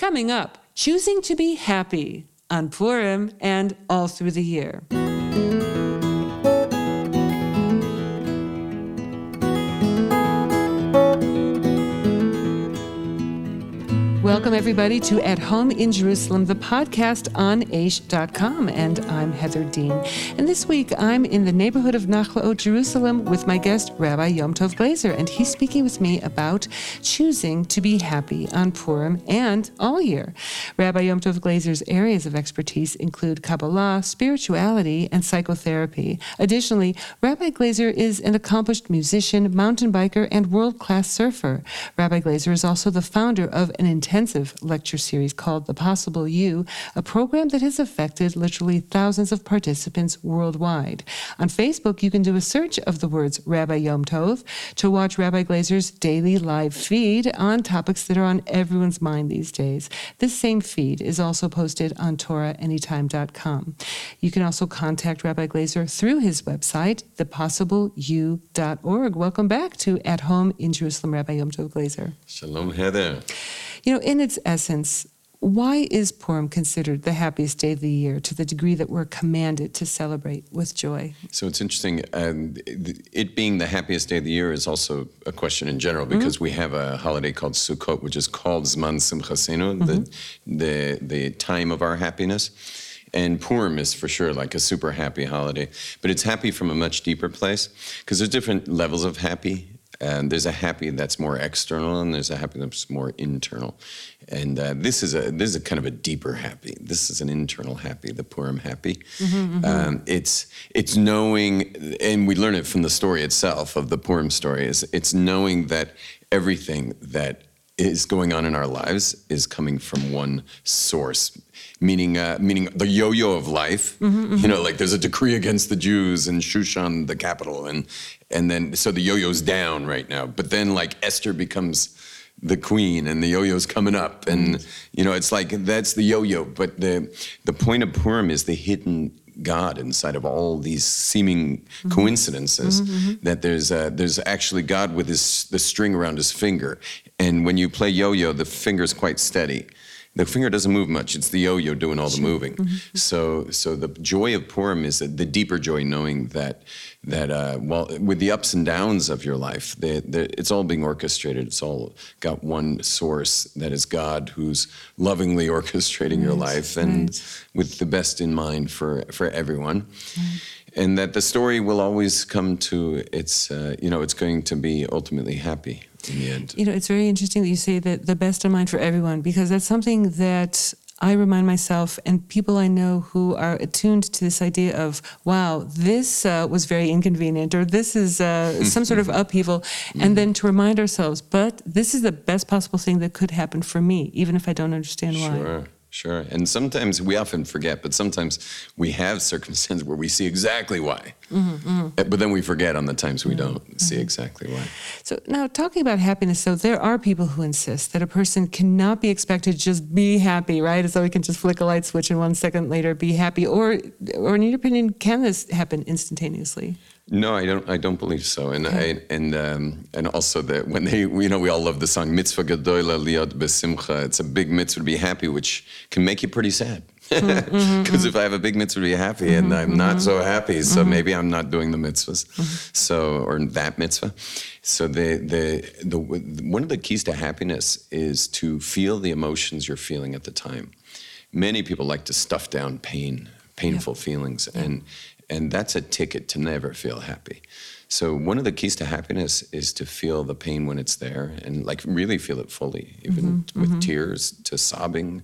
Coming up, choosing to be happy on Purim and all through the year. Welcome, everybody, to At Home in Jerusalem, the podcast on Aish.com. And I'm Heather Dean. And this week, I'm in the neighborhood of Nachlaot, Jerusalem, with my guest, Rabbi Yom Tov Glazer. And he's speaking with me about choosing to be happy on Purim and all year. Rabbi Yom Tov Glazer's areas of expertise include Kabbalah, spirituality, and psychotherapy. Additionally, Rabbi Glazer is an accomplished musician, mountain biker, and world class surfer. Rabbi Glazer is also the founder of an intense lecture series called The Possible You, a program that has affected literally thousands of participants worldwide. On Facebook, you can do a search of the words Rabbi Yom Tov to watch Rabbi Glazer's daily live feed on topics that are on everyone's mind these days. This same feed is also posted on TorahAnytime.com. You can also contact Rabbi Glazer through his website, thepossibleyou.org. Welcome back to At Home in Jerusalem, Rabbi Yom Tov Glazer. Shalom, Heather. You know, in its essence, why is Purim considered the happiest day of the year to the degree that we're commanded to celebrate with joy? So it's interesting. Um, it being the happiest day of the year is also a question in general because mm-hmm. we have a holiday called Sukkot, which is called Zman Simchasenu, mm-hmm. the, the, the time of our happiness. And Purim is for sure like a super happy holiday, but it's happy from a much deeper place because there's different levels of happy and there's a happy that's more external, and there's a happy that's more internal. And uh, this is a this is a kind of a deeper happy. This is an internal happy, the Purim happy. Mm-hmm, mm-hmm. Um, it's it's knowing, and we learn it from the story itself of the Purim story. Is it's knowing that everything that is going on in our lives is coming from one source meaning uh, meaning the yo-yo of life. Mm-hmm, mm-hmm. You know, like there's a decree against the Jews in Shushan, the capital, and and then so the yo-yo's down right now. But then like Esther becomes the queen and the yo-yo's coming up and you know it's like that's the yo-yo but the the point of purim is the hidden god inside of all these seeming mm-hmm. coincidences mm-hmm, mm-hmm. that there's uh, there's actually god with his the string around his finger and when you play yo-yo the finger's quite steady the finger doesn't move much. It's the yo-yo doing all the moving. Mm-hmm. So, so the joy of Purim is the deeper joy, knowing that that uh, well, with the ups and downs of your life, they, they, it's all being orchestrated. It's all got one source that is God, who's lovingly orchestrating right. your life and right. with the best in mind for for everyone. Right. And that the story will always come to its, uh, you know, it's going to be ultimately happy in the end. You know, it's very interesting that you say that the best in mind for everyone because that's something that I remind myself and people I know who are attuned to this idea of, wow, this uh, was very inconvenient or this is uh, some sort of upheaval. And then to remind ourselves, but this is the best possible thing that could happen for me, even if I don't understand why. Sure. And sometimes we often forget, but sometimes we have circumstances where we see exactly why. Mm-hmm, mm-hmm. But then we forget on the times we mm-hmm, don't see mm-hmm. exactly why. So, now talking about happiness, so there are people who insist that a person cannot be expected to just be happy, right? As though we can just flick a light switch and one second later be happy. Or, or in your opinion, can this happen instantaneously? No, I don't. I don't believe so. And I, and um, and also that when they, you know, we all love the song "Mitzvah Gedola Liot Besimcha." It's a big mitzvah to be happy, which can make you pretty sad. Because mm-hmm, mm-hmm. if I have a big mitzvah to be happy mm-hmm, and I'm not mm-hmm. so happy, so mm-hmm. maybe I'm not doing the mitzvahs, so or that mitzvah. So the, the the one of the keys to happiness is to feel the emotions you're feeling at the time. Many people like to stuff down pain, painful feelings, and and that's a ticket to never feel happy. So one of the keys to happiness is to feel the pain when it's there and like really feel it fully, even mm-hmm, with mm-hmm. tears to sobbing.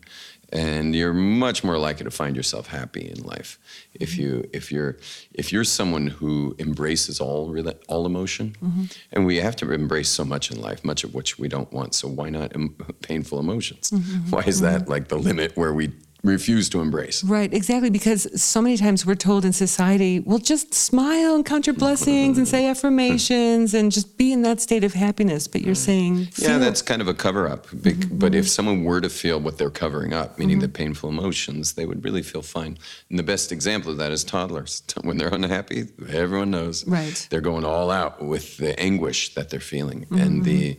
And you're much more likely to find yourself happy in life if mm-hmm. you if you're if you're someone who embraces all all emotion. Mm-hmm. And we have to embrace so much in life, much of which we don't want. So why not em- painful emotions? Mm-hmm, why is that mm-hmm. like the limit where we refuse to embrace. Right, exactly. Because so many times we're told in society, well, just smile and count your blessings and say affirmations and just be in that state of happiness. But you're saying, yeah, that's kind of a cover up. Mm-hmm. But if someone were to feel what they're covering up, meaning mm-hmm. the painful emotions, they would really feel fine. And the best example of that is toddlers. When they're unhappy, everyone knows right. they're going all out with the anguish that they're feeling mm-hmm. and the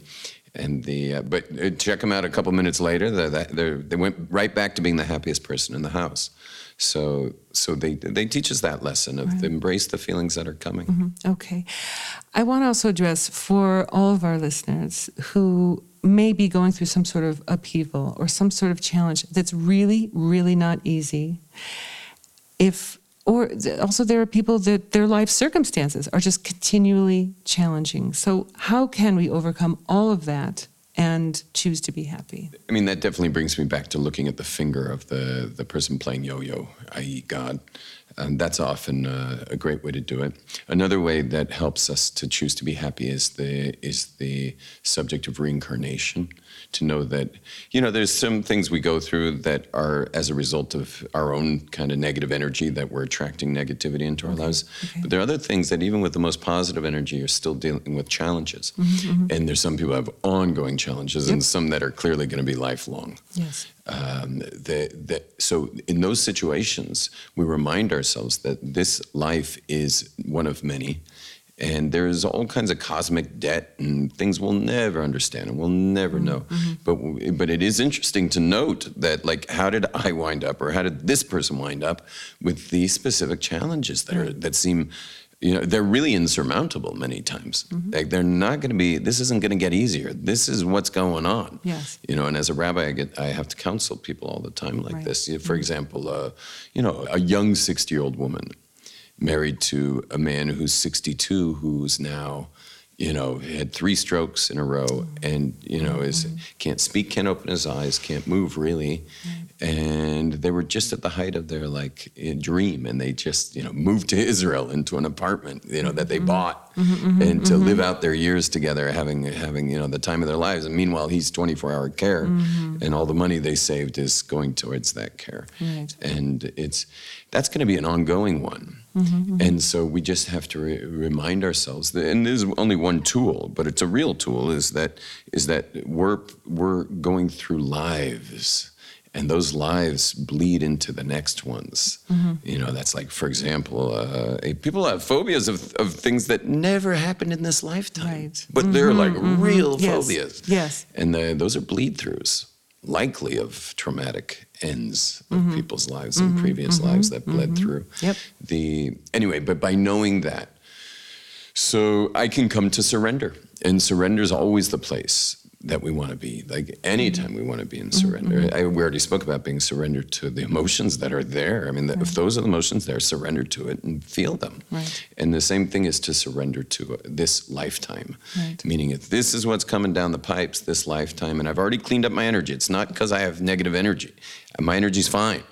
And the uh, but uh, check them out a couple minutes later. They're, they're, they went right back to being the happiest person in the house. So so they they teach us that lesson of embrace the feelings that are coming. Okay. I want to also address for all of our listeners who may be going through some sort of upheaval or some sort of challenge that's really, really not easy. If or also there are people that their life circumstances are just continually challenging. So how can we overcome all of that and choose to be happy? I mean, that definitely brings me back to looking at the finger of the, the person playing yo yo, i.e., God. And that's often uh, a great way to do it. Another way that helps us to choose to be happy is the, is the subject of reincarnation. To know that, you know, there's some things we go through that are as a result of our own kind of negative energy that we're attracting negativity into our lives. okay. But there are other things that, even with the most positive energy, you're still dealing with challenges. And there's some people have ongoing challenges and some that are clearly going to be lifelong. Yes. Um, the, the, so in those situations, we remind ourselves that this life is one of many, and there's all kinds of cosmic debt and things we'll never understand and we'll never mm-hmm. know. Mm-hmm. But w- but it is interesting to note that like how did I wind up or how did this person wind up with these specific challenges that are that seem you know they're really insurmountable many times. Mm-hmm. Like they're not going to be this isn't going to get easier. This is what's going on. Yes. you know and as a rabbi i get i have to counsel people all the time like Right. this. For example uh, you know a young 60 year old woman married to a man who's 62 who's now you know had three strokes in a row and you know is mm-hmm. can't speak can't open his eyes can't move really. And they were just at the height of their like eh, dream and they just you know moved to israel into an apartment you know that they mm-hmm. bought mm-hmm, and to live out their years together having having you know the time of their lives. And meanwhile he's 24 hour care and all the money they saved is going towards that care. Right. and it's that's going to be an ongoing one Mm-hmm, and mm-hmm. so we just have to re- remind ourselves that and there's only one tool but it's a real tool is that is that we're we're going through lives and those lives bleed into the next ones mm-hmm. you know that's like for example uh, people have phobias of, of things that never happened in this lifetime Right. but they're like real Yes. phobias Yes. and the, those are bleed throughs, likely of traumatic ends of mm-hmm. people's lives and mm-hmm. previous mm-hmm. lives that bled through. Yep. The anyway, but by knowing that, so I can come to surrender, and surrender is always the place that we want to be. Like anytime we want to be in surrender. I, we already spoke about being surrendered to the emotions that are there. I mean, if those are the emotions there, surrender to it and feel them. Right. And the same thing is to surrender to uh, this lifetime. Right. Meaning, if this is what's coming down the pipes this lifetime, and I've already cleaned up my energy, it's not because I have negative energy. My energy's fine.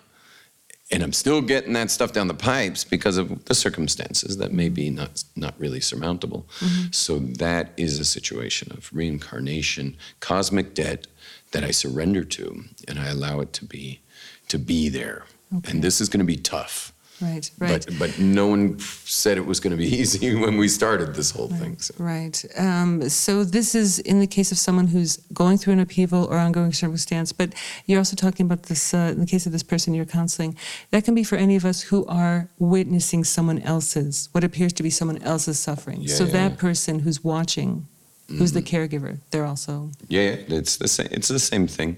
And I'm still getting that stuff down the pipes because of the circumstances that may be not, not really surmountable. Mm-hmm. So, that is a situation of reincarnation, cosmic debt that I surrender to, and I allow it to be, to be there. Okay. And this is going to be tough. Right. Right. But but no one said it was going to be easy when we started this whole thing. So. Right. Um, so this is in the case of someone who's going through an upheaval or ongoing circumstance, but you're also talking about this, uh, in the case of this person you're counseling, that can be for any of us who are witnessing someone else's, what appears to be someone else's suffering. Yeah, so yeah, that yeah. person who's watching, who's the caregiver, they're also, Yeah, yeah, it's the same. It's the same thing.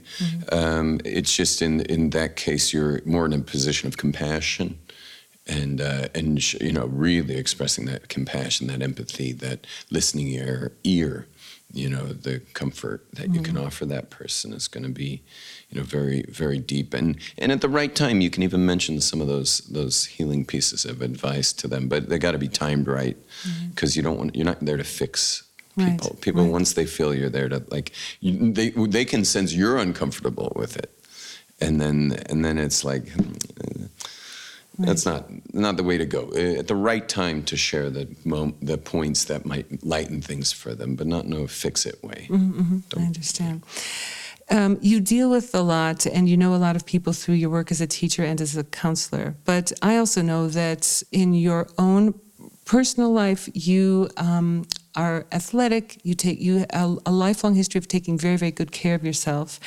Um, it's just in in that case, you're more in a position of compassion, and uh, and sh- you know, really expressing that compassion, that empathy, that listening ear, ear. You know, the comfort that you can mm-hmm. offer that person is going to be, you know, very very deep, and and at the right time, you can even mention some of those those healing pieces of advice to them, but they got to be timed right, mm-hmm. because you don't want you're not there to fix Right, people. People right. once they feel you're there to like, you, they they can sense you're uncomfortable with it, and then and then it's like, hmm, that's not not the way to go. Uh, At the right time to share the mom, the points that might lighten things for them, but not in a fix it way. I Don't- understand. Um, you deal with a lot and you know a lot of people through your work as a teacher and as a counselor. But I also know that in your own personal life, you um, are athletic. You take you a, a lifelong history of taking very, very good care of yourself.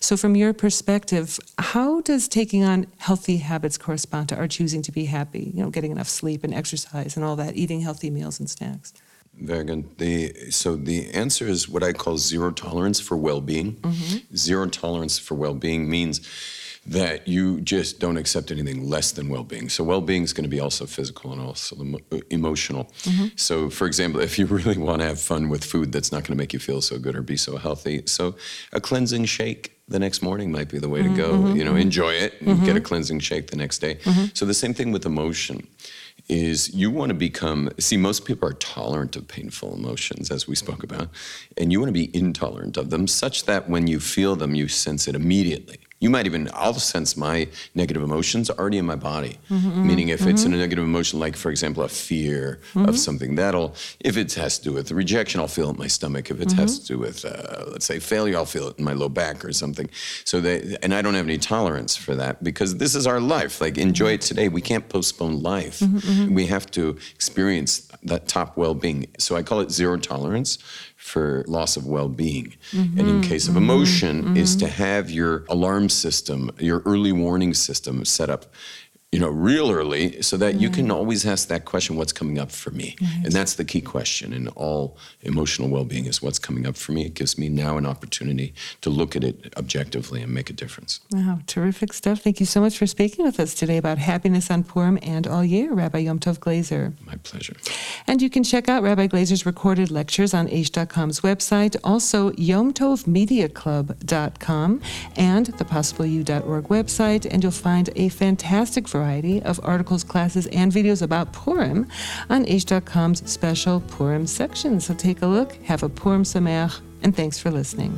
So, from your perspective, how does taking on healthy habits correspond to our choosing to be happy? You know, getting enough sleep and exercise and all that, eating healthy meals and snacks. Very good. The, so the answer is what I call zero tolerance for well-being. Mm-hmm. Zero tolerance for well-being means that you just don't accept anything less than well-being. So well-being is going to be also physical and also emotional. Mm-hmm. So for example, if you really want to have fun with food that's not going to make you feel so good or be so healthy, so a cleansing shake the next morning might be the way to go. Mm-hmm. You know, mm-hmm. enjoy it and get a mm-hmm. cleansing shake the next day. Mm-hmm. So the same thing with emotion is you want to become see most people are tolerant of painful emotions as we spoke about and you want to be intolerant of them such that when you feel them you sense it immediately you might even, I'll sense my negative emotions already in my body. Mm-hmm, Meaning, if mm-hmm. it's in a negative emotion, like for example, a fear mm-hmm. of something, that'll, if it has to do with rejection, I'll feel it in my stomach. If it has mm-hmm. to do with, uh, let's say, failure, I'll feel it in my low back or something. So they, and I don't have any tolerance for that because this is our life. Like, enjoy it today. We can't postpone life. Mm-hmm, mm-hmm. We have to experience that top well being. So I call it zero tolerance for loss of well-being. Mm-hmm, and in case of mm-hmm, emotion mm-hmm. is to have your alarm system your early warning system set up you know, real early so that you can mm. always ask that question, what's coming up for me? Right. And that's the key question in all emotional well being is what's coming up for me. It gives me now an opportunity to look at it objectively and make a difference. Wow, terrific stuff. Thank you so much for speaking with us today about happiness on Purim and all year, Rabbi Yom Tov Glazer. My pleasure. And you can check out Rabbi Glazer's recorded lectures on Aish.com's website, also YomTovMediaClub.com and the PossibleYou.org website, and you'll find a fantastic variety of articles, classes, and videos about Purim on Aish.com's special Purim section. So take a look, have a Purim Sameach, and thanks for listening.